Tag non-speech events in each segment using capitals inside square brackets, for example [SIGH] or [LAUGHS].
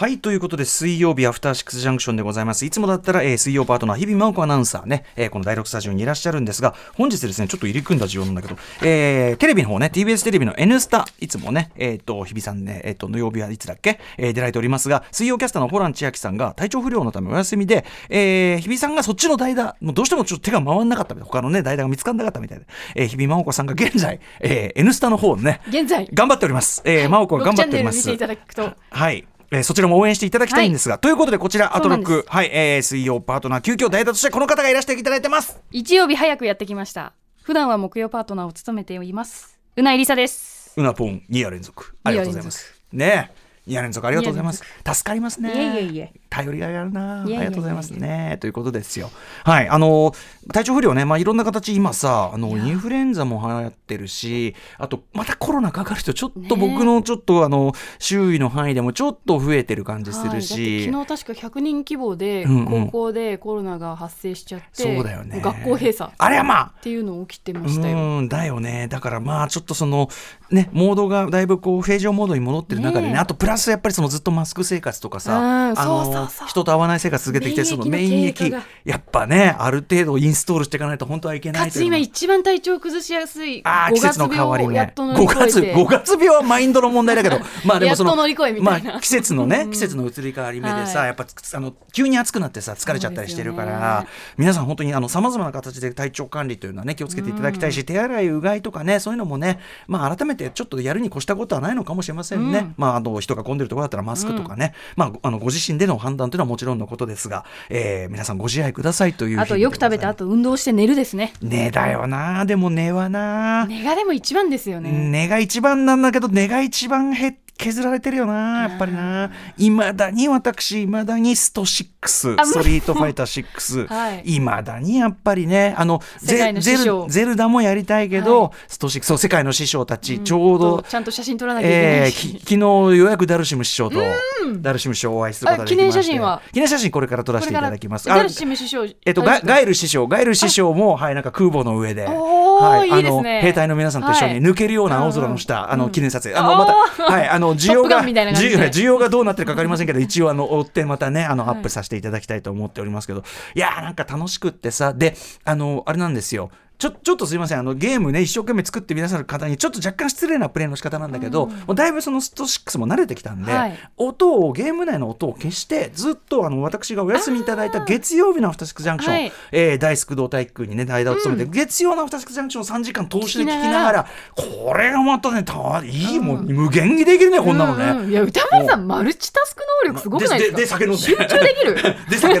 はいということで水曜日アフターシックスジャンクションでございます。いつもだったら、えー、水曜パートナー日々真央子アナウンサーね、えー、この第6スタジオにいらっしゃるんですが本日ですねちょっと入り組んだ需要なんだけど、えー、テレビの方ね TBS テレビの N スタいつもねえっ、ー、と日比さんねえっ、ー、との曜日はいつだっけ、えー、出られておりますが水曜キャスターのホラン千秋さんが体調不良のためお休みで、えー、日比さんがそっちの代打もうどうしてもちょっと手が回らなかったみたい他のね代打が見つからなかったみたいで、えー、日比真央子さんが現在、えー、N スタの方ね現在。頑張っております、えー、真央子が頑張っております。はいえー、そちらも応援していただきたいんですが、はい、ということでこちらアトロック。はい、えー、水曜パートナー急遽代打としてこの方がいらしていただいてます。日曜日早くやってきました。普段は木曜パートナーを務めております。うなえりさです。うなぽん2夜連続。ありがとうございます。ね2夜連続ありがとうございます。助かりますね。いえいえいえ。頼りがいあるな。ありがとうございますね。ということですよ。はい。あの体調不良ね。まあいろんな形今さあのインフルエンザも流行ってるしあとまたコロナかかる人ちょっと僕のちょっと、あの周囲の範囲でもちょっと増えてる感じするし、昨日確か100人規模で高校でコロナが発生しちゃって、そうだよね。学校閉鎖。あれはまあっていうの起きてましたよ。うんだよね。だからまあちょっとそのねモードがだいぶこう平常モードに戻ってる中でねあとプラスやっぱりそのずっとマスク生活とかさ、あの人と会わない生活続けてきてその免疫やっぱねある程度インストールしていかないと本当はいけない。かつ今一番体調崩しやすいあ季節の変わり目5月5月病はマインドの問題だけど [LAUGHS] まあでもそのまあ季節のね季節の移り変わり目でさ、やっぱあの急に暑くなってさ疲れちゃったりしてるから、皆さん本当にあのさまざまな形で体調管理というのはね気をつけていただきたいし、手洗いうがいとかねそういうのもねまあ改めてちょっとやるに越したことはないのかもしれませんね、まああの人が混んでるところだったらマスクとかね、まああのご自身での判断というのはもちろんのことですが、えー、皆さんご自愛くださいというあとよく食べてあと運動して寝るですね寝だよなでも寝はな寝がでも一番ですよね寝が一番なんだけど寝が一番減って削られてるよなやっぱりな。いまだに私いまだにスト6ストリートファイター6いま、[LAUGHS] はい、だにやっぱりねあのゼルゼルダもやりたいけど、はい、スト6そう世界の師匠たち、うん、ちょうどちゃんと写真撮らなきゃいけない、えー、昨日ようやくダルシム師匠とダルシム師匠お会いすることができまして。記念写真は？記念写真これから撮らせていただきます。ダルシム師匠えっとガガイル師匠ガイル師匠もはいなんか空母の上ではい、あの兵隊の皆さんと一緒に抜けるような青空の下、あの記念撮影、あのまたはいあの需要が需要がどうなってるか分かりませんけど一応あの追ってまたねあのアップさせていただきたいと思っておりますけど、いやーなんか楽しくってさ。であのあれなんですよちょちょっとすいません。あのゲームね一生懸命作って皆さんの方にちょっと若干失礼なプレイの仕方なんだけど、うん、もうだいぶそのスト6も慣れてきたんで、はい、音をゲーム内の音を消してずっとあの私がお休みいただいた月曜日のアフターシックスジャンクション、はい、えー、大工堂体育区にね代打を務めて、うん、月曜のアフターシックスジャンクション3時間通しで聞きながら。これがまたねたいい、もう無限にできるねこんなのね、うんうん、いや歌丸さんマルチタスク能力すごくないですか？でで酒飲んで。集中できる。[LAUGHS] で酒飲ん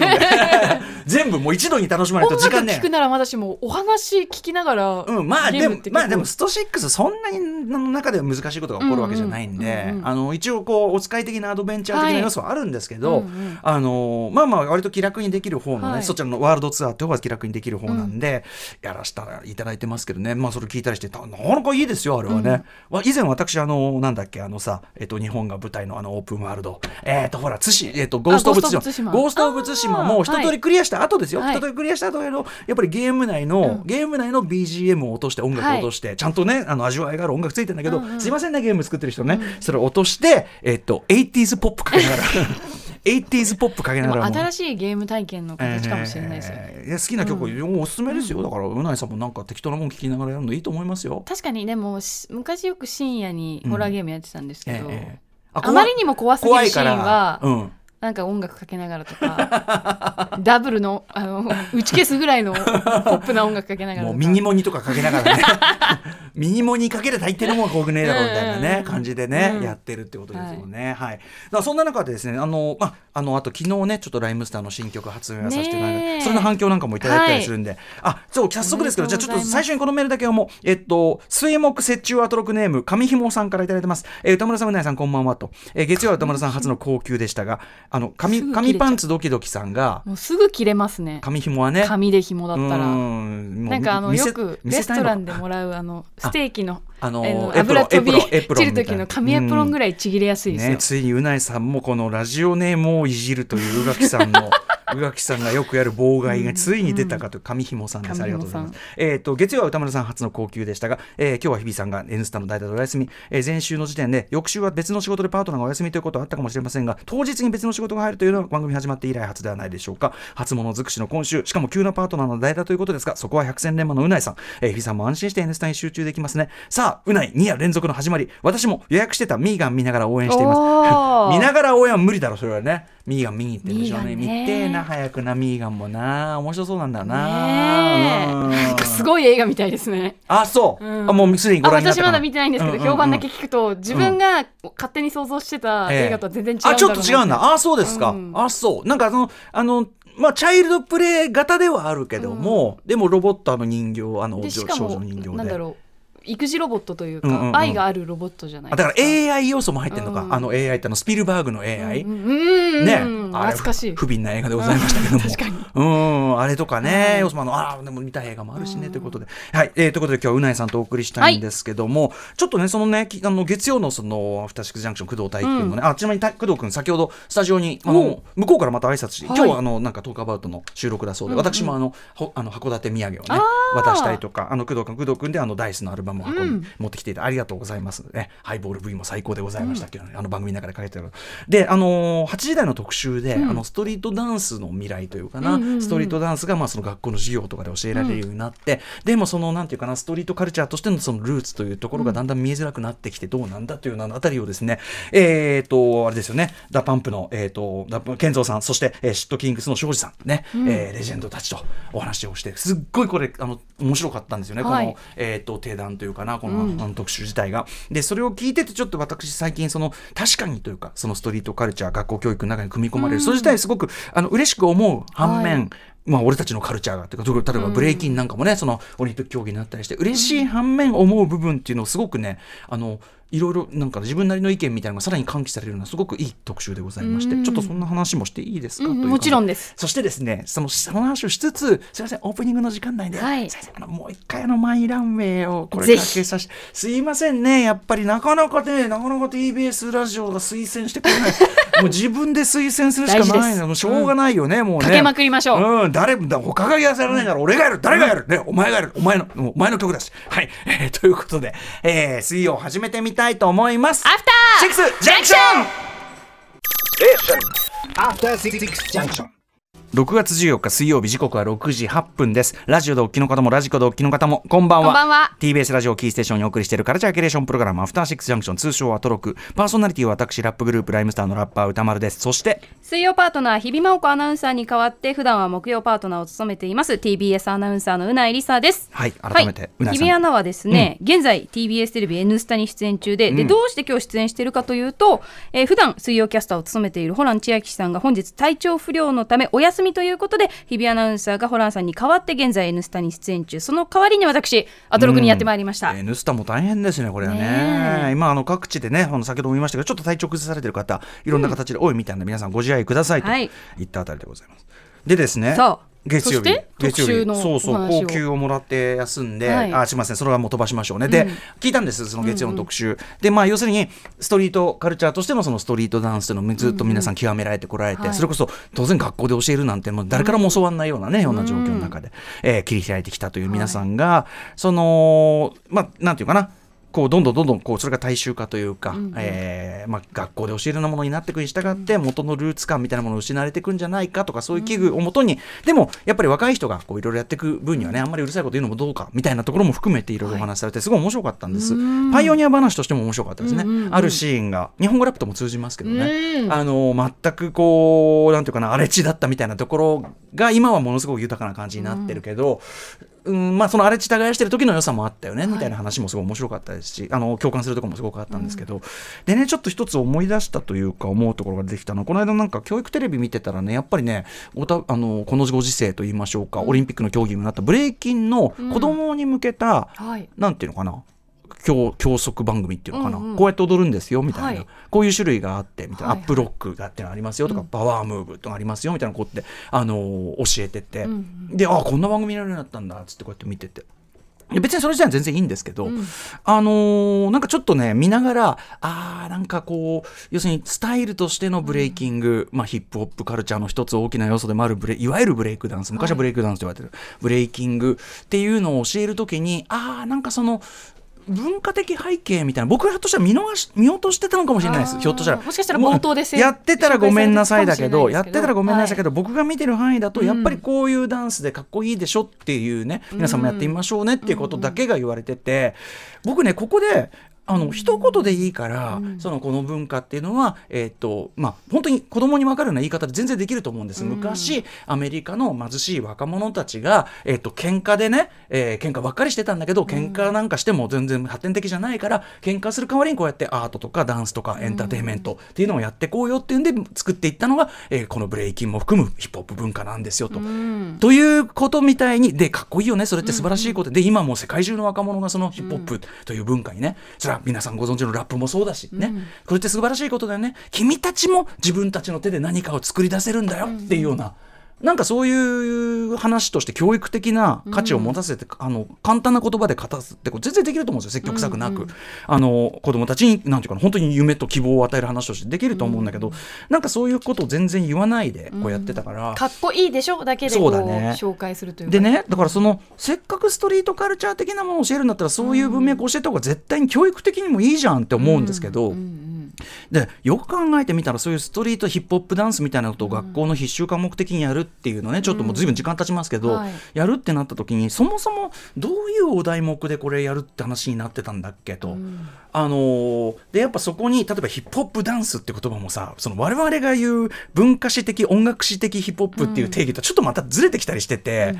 もう一度に楽しまないと時間ね聞くならまだしもお話聞きながらうん、まあでも、まあでも、スト6そんなにの中では難しいことが起こるわけじゃないんで、あの、一応こう、お使い的なアドベンチャー的な要素はあるんですけど、あの、まあまあ、割と気楽にできる方のね、そちらのワールドツアーって方が気楽にできる方なんで、やらせたらいただいてますけどね、まあそれ聞いたりして、なかなかいいですよ、あれはね。以前私、あの、なんだっけ、あのさ、えっと、日本が舞台のあの、オープンワールド、えっと、ほら、津市、えっと、ゴースト・オブ・ツシマ。ゴースト・オブ・ツシマも一通りクリアした後ですよ。一通りクリアした後ややっぱりゲーム内の、ゲーム内の BGM を落として音楽を落として、ちゃんとねあの味わいがある音楽ついてんだけど、うんうん、すいませんねゲーム作ってる人ね、うん。それを落としてえっと 80s ポップかけながら。[LAUGHS] 80s ポップかけながら新しいゲーム体験の形かもしれないですよ、えー、好きな曲、うん、おすすめですよ。だからうないさんもなんか適当なもん聞きながらやるのいいと思いますよ。確かにでも昔よく深夜にホラーゲームやってたんですけど、うん。えー、ああまりにも怖すぎるシーンは、うん、なんか音楽かけながらとか [LAUGHS] ダブルのあの打ち消すぐらいのポップな音楽かけながらもうミニモニとかかけながらね。[LAUGHS] ミニモニかける大抵のものは怖くねえだろうみたいなね、感じでね、うん、やってるってことですよね。はい、はい、そんな中でですねあの、まあ、あのあと昨日ねちょっとライムスターの新曲発売させていた。だいてそれの反響なんかもいただいたりするんで、はい、あそう早速ですけどじゃあちょっと最初にこのメールだけはもうえっと水木折衷アトロクネーム上ひもさんからいただいてます、えー、歌村さんうなさんこんばんはと、えー、月曜は歌村さん初の高級でしたがあの紙紙パンツドキドキさんがもうすぐ切れますね。紙紐はね。紙で紐だったら。なんかあのよくレストランでもらうあのステーキのあの油飛び散る時の紙エプロンぐらいちぎれやすいですよ、ね、ついにうないさんもこのラジオネームをいじるという宇垣さんの宇垣さんがよくやる妨害がついに出たかという上紐さんです、ありがとうございます。えっ、と月曜は歌丸さん初の高級でしたが、えー、今日は日比さんが N スタの代打でお休み、えー、前週の時点で翌週は別の仕事でパートナーがお休みということはあったかもしれませんが当日に別の仕事が入るというのは番組始まって以来初ではないでしょうか。初物尽くしの今週しかも急なパートナーの代打ということですがそこは百戦錬磨のうないさん、えー、日比さんも安心して N スタに集中できますね。さあうない2夜連続の始まり。私も予約してたミーガン見ながら応援しています。[LAUGHS] 見ながら応援は無理だろそれはねミーガン見に行ってるんでしょうね。見てえな早くなミーガンもな。面白そうなんだな、ね、すごい映画みたいですね。あそう、うん、あもうすでにご覧になった。私まだ見てないんですけど、評判だけ聞くと自分が勝手に想像してた映画とは全然違う、えー、あちょっと違うんだ。あそうですか、うん、あそう。なんかあのあのまあ、チャイルドプレイ型ではあるけども、うん、でもロボットの人形あの少女人形で。なんだろう育児ロボットというか、うんうんうん、愛があるロボットじゃないだから AI 要素も入ってるのか、うん、あの AI ってのスピルバーグの AI、うんうん、ね。懐かしい。不憫な映画でございましたけども。確かに。うんあれとかね、要素もあの。あでも見た映画もあるしねということで。はい、えー、ということで今日はうないさんとお送りしたいんですけども、はい、ちょっとねそのねあの月曜のそのアフターシックスジャンクション工藤大輝君もね、あちなみに工藤君先ほどスタジオにあの向こうからまた挨拶して、今日はあのなんかトークアバウトの収録だそうで、私もあのほあの函館土産をね渡したりとかあの工藤君工藤君であのダイスのアルバムを運び、持ってきていたありがとうございます。ねハイボール V も最高でございましたけど、ね、あの番組の中で書いてある。であのー、8時台の特集で、あのストリートダンスの未来というかな、ストリートダンスがまあその学校の授業とかで教えられるようになって、でもそのなんていうかなストリートカルチャーとしてのそのルーツというところがだんだん見えづらくなってきてどうなんだというようなあたりをですねえっ、ー、とあれですよね DA PUMP のえっ、ー、とダ KENZO さんそして、えー、シットキングスの庄司さんね、うん、えー、レジェンドたちとお話をしてすっごいこれあの面白かったんですよね、はい、このえっ、と鼎談というかなこの,、あの特集自体が。でそれを聞いててちょっと私最近その確かにというかそのストリートカルチャー学校教育の中に組み込まれる、それ自体すごくあの嬉しく思う反面、はい。まあ、俺たちのカルチャーがというか例えばブレイキンなんかもね、うん、そのオリンピック競技になったりして嬉しい反面思う部分っていうのをすごくねあのいろいろなんか自分なりの意見みたいなのがさらに喚起されるようなすごくいい特集でございまして、ちょっとそんな話もしていいですか、うん、もちろんです。そしてですねそのその話をしつつすいませんオープニングの時間内で、はい、あのもう一回あのマイランウェイをこれかけさせてすいませんねやっぱりなかなかねなかなか TBS ラジオが推薦してくれない。[LAUGHS] もう自分で推薦するしかないの。もうしょうがないよね、うん、もうね。かけまくりましょう、うん、誰だ他がやらないなら俺がやる。誰がやる、ね、お前がやる。お前のお前の曲だし。はい、えー、ということで、えー、水曜始めてみたいと思います。アフターシックスジャンクションアフタ6月14日水曜日時刻は6時8分です。ラジオでお聞きの方もラジコでお聞きの方もこんばんは。こんばんは。TBS ラジオキーステーションにお送りしているカルチャーキュレーションプログラムアフターシックスジャンクション通称アトロク。パーソナリティは私ラップグループライムスターのラッパー歌丸です。そして水曜パートナー日比真央子アナウンサーに代わって普段は木曜パートナーを務めています TBS アナウンサーのうないりさです。はい改めて、はい、日比アナはですね、うん、現在 TBS テレビ N スタに出演中で,、でどうして今日出演しているかというと、えー、普段水曜キャスターを務めているホラン千秋さんが本日体調不良のためお休みということで日比アナウンサーがホランさんに代わって現在「N スタ」に出演中。その代わりに私アトロクにやってまいりました、うん、N スタも大変ですねこれはね。今あの各地でね先ほども言いましたけどちょっと体調崩されてる方いろんな形で多いみたいな、皆さんご自愛くださいとい。ったあたりでございます、でですね月曜日月曜日。そうそう高級をもらって休んで、はい、あすみませんそれはもう飛ばしましょうね、で聞いたんですその月曜の特集、うん。うん、でまあ要するにストリートカルチャーとしてのそのストリートダンスのをずっと皆さん極められてこられて、うんうん、それこそ当然学校で教えるなんてもう誰からも教わらないようなね、ような状況の中で、えー、切り開いてきたという皆さんが、はい、そのまあなんていうかなこうどんどんどんどんこうそれが大衆化というか、うん、えー、まあ、学校で教えるようなものになっていくに従って元のルーツ感みたいなものを失われていくんじゃないかとかそういう危惧をもとに、うん、でもやっぱり若い人がいろいろやっていく分にはねあんまりうるさいこと言うのもどうかみたいなところも含めていろいろお話しされてすごい面白かったんです、はい、パイオニア話としても面白かったですね、うんうんうん、あるシーンが日本語ラップとも通じますけどね、あの全くこうなんていうかな荒れ地だったみたいなところが今はものすごく豊かな感じになってるけど、うんまあ、その荒れ地耕してる時の良さもあったよね、みたいな話もすごい面白かったですしあの共感するところもすごくあったんですけど、うん、でねちょっと一つ思い出したというか思うところが出てきたのこの間なんか教育テレビ見てたらねやっぱりねおたあのこのご時世といいましょうか、うん、オリンピックの競技になったブレイキンの子供に向けた、うん。はい、なんていうのかな教教則番組っていうのかな、うんうん、こうやって踊るんですよみたいな、はい、こういう種類があってみたいな、はいはい、アップロックがってのありますよとか、うん、パワームーブとかありますよみたいなこうって、あのー、教えてて、うんうん、であこんな番組見られるようになったんだっつってこうやって見てて。別にそれ自体は全然いいんですけど、うん、あのー、なんかちょっとね見ながらあなんかこう要するにスタイルとしてのブレイキング、うん、まあ、ヒップホップカルチャーの一つ大きな要素でもあるブレいわゆるブレイクダンス昔はブレイクダンスと言われてる、はい、ブレイキングっていうのを教えるときにああなんかその文化的背景みたいな僕らとしては見逃し見落としてたのかもしれないです。ひょっとしたらもしかしたら冒頭でやってたらごめんなさいだけどやってたらごめんなさいだけど、はい、僕が見てる範囲だとやっぱりこういうダンスでかっこいいでしょっていうね、皆さんもやってみましょうねっていうことだけが言われてて、僕ねここであの一言でいいから、うん、そのこの文化っていうのは、えーとまあ、本当に子供に分かるような言い方で全然できると思うんです、うん、昔アメリカの貧しい若者たちが、えーと、喧嘩でね、えー、喧嘩ばっかりしてたんだけど喧嘩なんかしても全然発展的じゃないから喧嘩する代わりにこうやってアートとかダンスとかエンターテインメントっていうのをやっていこうよっていうんで作っていったのが、えー、このブレイキンも含むヒップホップ文化なんですよと。うん、ということみたいにでかっこいいよねそれって素晴らしいこと、で今も世界中の若者がそのヒップホップという文化にねそれは皆さんご存知のラップもそうだしね、うん、これって素晴らしいことだよね君たちも自分たちの手で何かを作り出せるんだよっていうような。なんかそういう話として教育的な価値を持たせて、うん、あの簡単な言葉で語すって全然できると思うんですよ。積極臭くなく、うん。うん、あの子供たちになんていうかな本当に夢と希望を与える話としてできると思うんだけど、うん、なんかそういうことを全然言わないでこうやってたから、うん、かっこいいでしょ？だけでこうそうだ、ね、紹介するというでねだからそのせっかくストリートカルチャー的なものを教えるんだったらそういう文脈を教えた方が絶対に教育的にもいいじゃんって思うんですけど、うんうん。でよく考えてみたらそういうストリートヒップホップダンスみたいなことを学校の必修科目的にやるっていうのね、うん、ちょっともう随分時間経ちますけど、はい、やるってなった時にそもそもどういうお題目でこれやるって話になってたんだっけと。うん。あのー、でやっぱそこに例えばヒップホップダンスって言葉もさその我々が言う文化史的音楽史的ヒップホップっていう定義とちょっとまたずれてきたりしてて、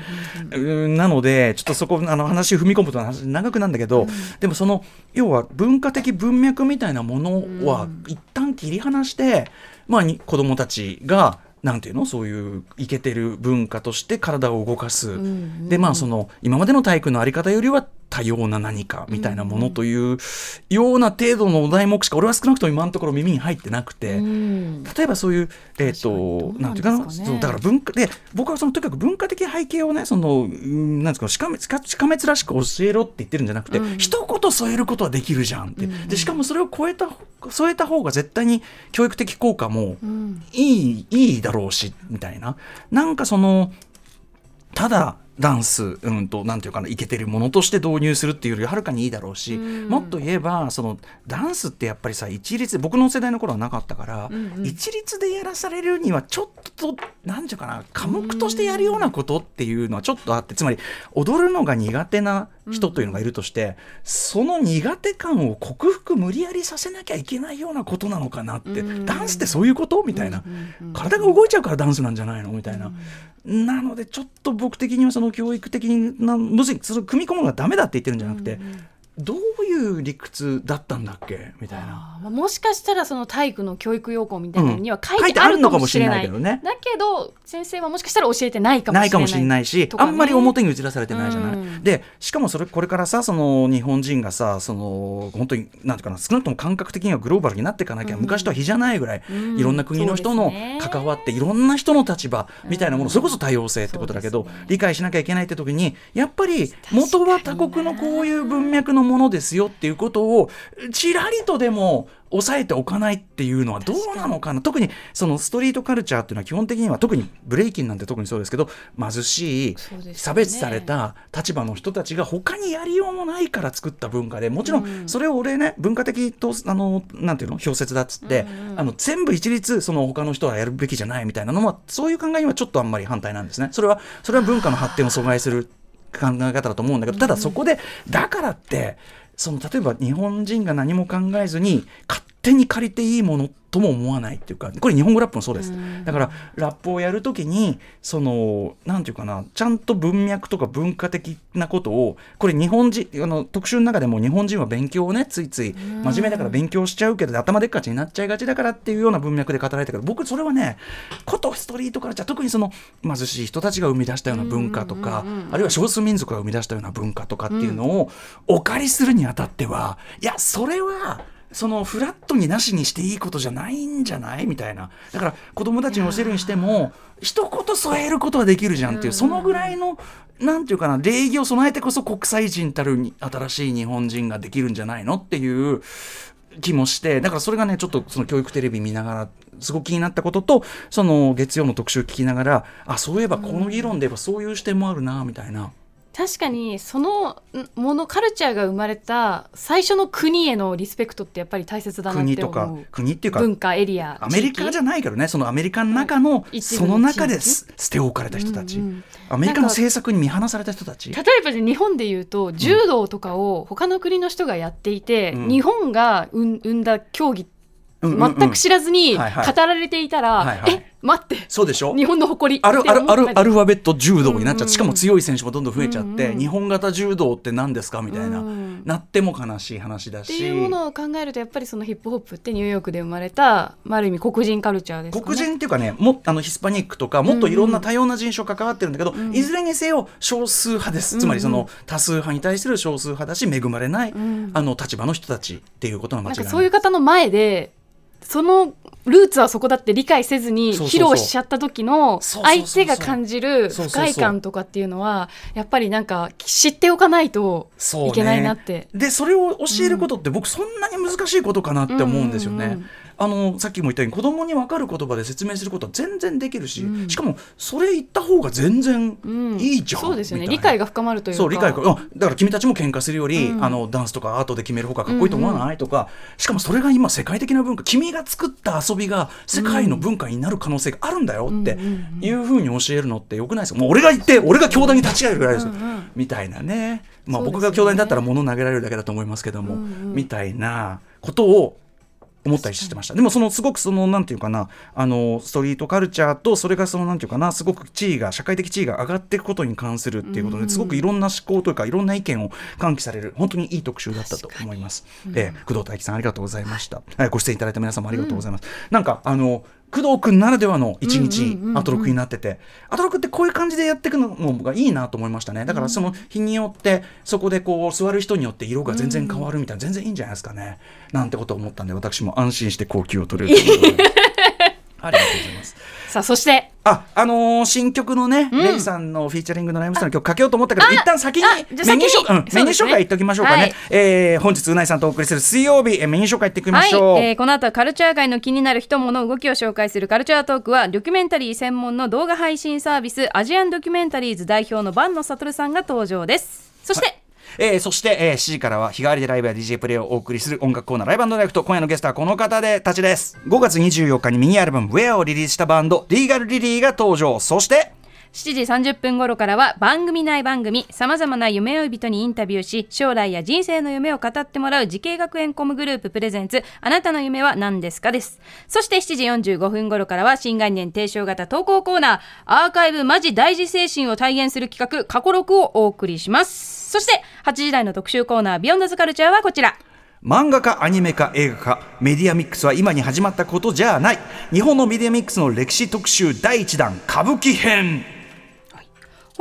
うん、なのでちょっとそこあの話踏み込むと話長くなんだけど、うん、でもその要は文化的文脈みたいなものは一旦切り離して、まあ、子供たちがなんていうの？そういうイケてる文化として体を動かす、うんうん、でまあその今までの体育の在り方よりは多様な何かみたいなものというような程度のお題目しか俺は少なくとも今のところ耳に入ってなくて、うん、例えばそういうえっ、ー、となんていうかな、そうだから文化で僕はそのとにかく文化的背景をねそのなんですかしかめしかめつらしく教えろって言ってるんじゃなくて、うん、一言添えることはできるじゃんって、うん、でしかもそれを超えた添えた方が絶対に教育的効果もいい,、いいだろうしみたいな。なんかそのただダンス、うんと、なんていうかな、いけてるものとして導入するっていうよりはるかにいいだろうし、うん、もっと言えば、その、ダンスってやっぱりさ、一律、僕の世代の頃はなかったから、うんうん、一律でやらされるには、ちょっと、なんていうかな、科目としてやるようなことっていうのはちょっとあって、つまり、踊るのが苦手な人というのがいるとして、うん、その苦手感を克服無理やりさせなきゃいけないようなことなのかなって、うん、ダンスってそういうこと？みたいな、体が動いちゃうからダンスなんじゃないの？みたいな。なのでちょっと僕的にはその教育的なむずいその組み込むのがダメだって言ってるんじゃなくて、うんうん。どういう理屈だったんだっけ？みたいな。もしかしたらその体育の教育要項みたいなのには書いてあるかもしれない,、けどね。だけど先生はもしかしたら教えてないかもしれないないかもしれないし、ね、あんまり表に打ち出されてないじゃない、うん、でしかもそれこれからさその日本人がさその本当になんていうかな少なくとも感覚的にはグローバルになっていかなきゃ、うん、昔とは比じゃないぐらい、いろんな国の人の関わって、いろんな人の立場みたいなもの、それこそ多様性ってことだけど、理解しなきゃいけないって時にやっぱり元は他国のこういう文脈のものですよっていうことをちらりとでも抑えておかないっていうのはどうなのかな？特にそのストリートカルチャーっていうのは基本的には特にブレイキンなんて特にそうですけど貧しい差別された立場の人たちが他にやりようもないから作った文化でもちろんそれを俺ね文化的とあのなんていうの表説だっつって、あの全部一律その他の人はやるべきじゃないみたいなのはそういう考えにはちょっとあんまり反対なんですね。それはそれは文化の発展を阻害する考え方だと思うんだけどただそこでだからってその例えば日本人が何も考えずに勝手に借りていいものとも思わないっていうかこれ日本語ラップもそうです、だからラップをやるときにそのなんていうかなちゃんと文脈とか文化的なことをこれ日本人あの特集の中でも日本人は勉強をねついつい真面目だから勉強しちゃうけど頭でっかちになっちゃいがちだからっていうような文脈で語られたけど僕それはねことストリートからじゃ特にその貧しい人たちが生み出したような文化とかあるいは少数民族が生み出したような文化とかっていうのをお借りするにあたってはいやそれはそのフラットになしにしていいことじゃないんじゃない？みたいな。だから子供たちに教えるにしても一言添えることはできるじゃんっていう、そのぐらいのなんていうかな礼儀を備えてこそ国際人たる新しい日本人ができるんじゃないの？っていう気もして。だからそれがねちょっとその教育テレビ見ながらすごく気になったこととその月曜の特集聞きながらあそういえばこの議論で言えばそういう視点もあるなみたいな。確かにそのものカルチャーが生まれた最初の国へのリスペクトってやっぱり大切だなって思う。国とか国っていうか文化エリア。アメリカじゃないけどねそのアメリカの中の、その中で捨て置かれた人たち、うんうん、アメリカの政策に見放された人たち。例えば日本でいうと柔道とかを他の国の人がやっていて、うん、日本が生んだ競技全く知らずに語られていたら、え待って。そうでしょ？日本の誇り。あるあるあるアルファベット柔道になっちゃって、しかも強い選手もどんどん増えちゃって、うんうん、日本型柔道って何ですかみたいな、うん、なっても悲しい話だし。っていうものを考えるとやっぱりそのヒップホップってニューヨークで生まれた、まあ、ある意味黒人カルチャーです、ね、黒人っていうかねもあのヒスパニックとかもっといろんな多様な人種が関わってるんだけど、うんうん、いずれにせよ少数派です、つまりその多数派に対する少数派だし恵まれない、うん、あの立場の人たちっていうことは間違いない。そういう方の前でそのルーツはそこだって理解せずに披露しちゃった時の相手が感じる不快感とかっていうのはやっぱりなんか知っておかないといけないなって。ね、でそれを教えることって僕そんなに難しいことかなって思うんですよね。うんうんうんあのさっきも言ったように子供に分かる言葉で説明することは全然できるし、うん、しかもそれ言った方が全然いいじゃん、うん、そうですよね。理解が深まるというそう理解がだから君たちも喧嘩するより、うん、あのダンスとかアートで決める方がかっこいいと思わない、うんうん、とかしかもそれが今世界的な文化君が作った遊びが世界の文化になる可能性があるんだよっていうふうに教えるのってよくないですかもう俺が言って俺が教壇に立ち会えるぐらいです。よ、みたいなね。まあ、僕が教壇に立ったら物投げられるだけだと思いますけども、みたいなことを思ったりしてました。でもそのすごくそのなんていうかなあのストリートカルチャーとそれがそのなんていうかなすごく地位が社会的地位が上がっていくことに関するっていうことですごくいろんな思考というかいろんな意見を喚起される本当にいい特集だったと。思います、うん、えー、工藤大樹さんありがとうございました、はい、ご出演いただいた皆さんもありがとうございます、うん、なんかあの工藤君ならではの一日アトロクになってて、アトロクってこういう感じでやっていくのがいいなと思いましたね。だからその日によってそこでこう座る人によって色が全然変わるみたいな。全然いいんじゃないですかね。なんてことを思ったんで私も安心して高級を取れるということで [LAUGHS] ありがとうございます。[LAUGHS] さあそして。ああのー、新曲のね、うん、レイさんのフィーチャリングのライムスターの曲かけようと思ったけど一旦先にメニュー紹介、うん、メニュー紹介いっておきましょうかね、はい、えー、本日うないさんとお送りする水曜日、えー、メニュー紹介いっておきましょう、はい、えー、この後はカルチャー界の気になる人物動きを紹介するカルチャートークはドキュメンタリー専門の動画配信サービスアジアンドキュメンタリーズ代表の坂野悟さんが登場です。そして、はいえー、そして、えー、7時からは日替わりでライブや DJ プレイをお送りする音楽コーナーライブダイレクト。今夜のゲストはこの方でたちです。5月24日にミニアルバム「Where」をリリースしたバンドリーガルリリーが登場。そして7時30分頃からは番組内番組さまざまな夢追い人にインタビューし将来や人生の夢を語ってもらう滋慶学園 COM グループ presents あなたの夢は何ですかです。そして7時45分頃からは新概念提唱型投稿コーナーアーカイブマジ大事精神を体現する企画過去録をお送りします。そして8時台の特集コーナー Beyond the Culture はこちら。漫画家アニメ化映画化メディアミックスは今に始まったことじゃない。日本のメディアミックスの歴史特集第1弾歌舞伎編。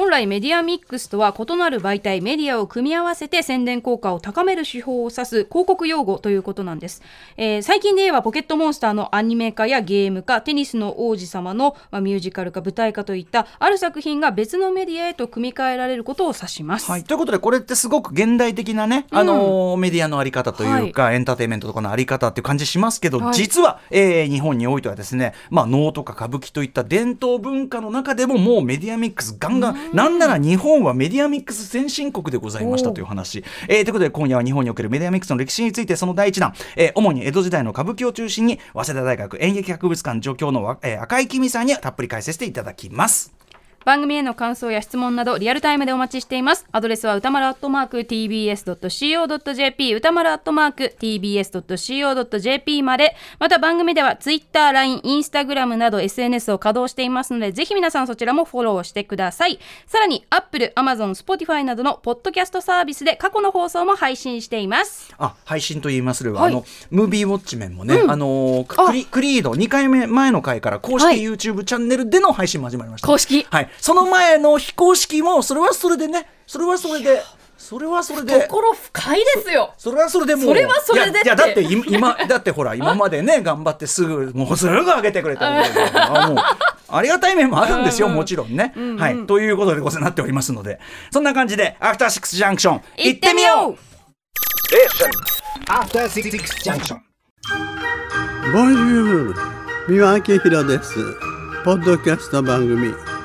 本来メディアミックスとは異なる媒体メディアを組み合わせて宣伝効果を高める手法を指す広告用語ということなんです、えー、最近で言えばポケットモンスターのアニメ化やゲーム化テニスの王子様の、まあ、ミュージカル化舞台化といったある作品が別のメディアへと組み替えられることを指します、はい、ということでこれってすごく現代的なね、あのー、メディアのあり方というか、はい、エンターテインメントとかのあり方っていう感じしますけど、はい、実は、えー、日本においてはですね、まあ、能とか歌舞伎といった伝統文化の中でももうメディアミックスガンガンなんなら日本本はメディアミックス先進国でございましたという話、えー、ということで今夜は日本におけるメディアミックスの歴史についてその第一弾、えー、主に江戸時代の歌舞伎を中心に早稲田大学演劇博物館助教の、えー、赤井きみさんにたっぷり解説していただきます。番組への感想や質問などリアルタイムでお待ちしています。アドレスは歌丸アットマーク tbs.co.jp 歌丸アットマーク tbs.co.jp まで。また番組ではツイッター、LINE、インスタグラムなど SNS を稼働していますのでぜひ皆さんそちらもフォローしてください。さらに Apple、Amazon、Spotify などのポッドキャストサービスで過去の放送も配信しています。あ配信と言いますれば、はい、あのムービーウォッチメンもね、うん、あのクリクリード2回目前の回から公式 YouTube チャンネルでの配信も始まりました、公式。はいその前の非公式もそれはそれでねそれはそれでそれはそれで。心深いですよ。それはそれでもそれはそれで。いやだって今だってほら今までね頑張ってすぐもうすぐ上げてくれたみたいなもうありがたい面もあるんですよ、もちろんね、はい。ということでござなっておりますのでそんな感じでアフターシックスジャンクション行ってみよう。アフターシックスジャンクションボンジュール三輪明宏です。ポッドキャスト番組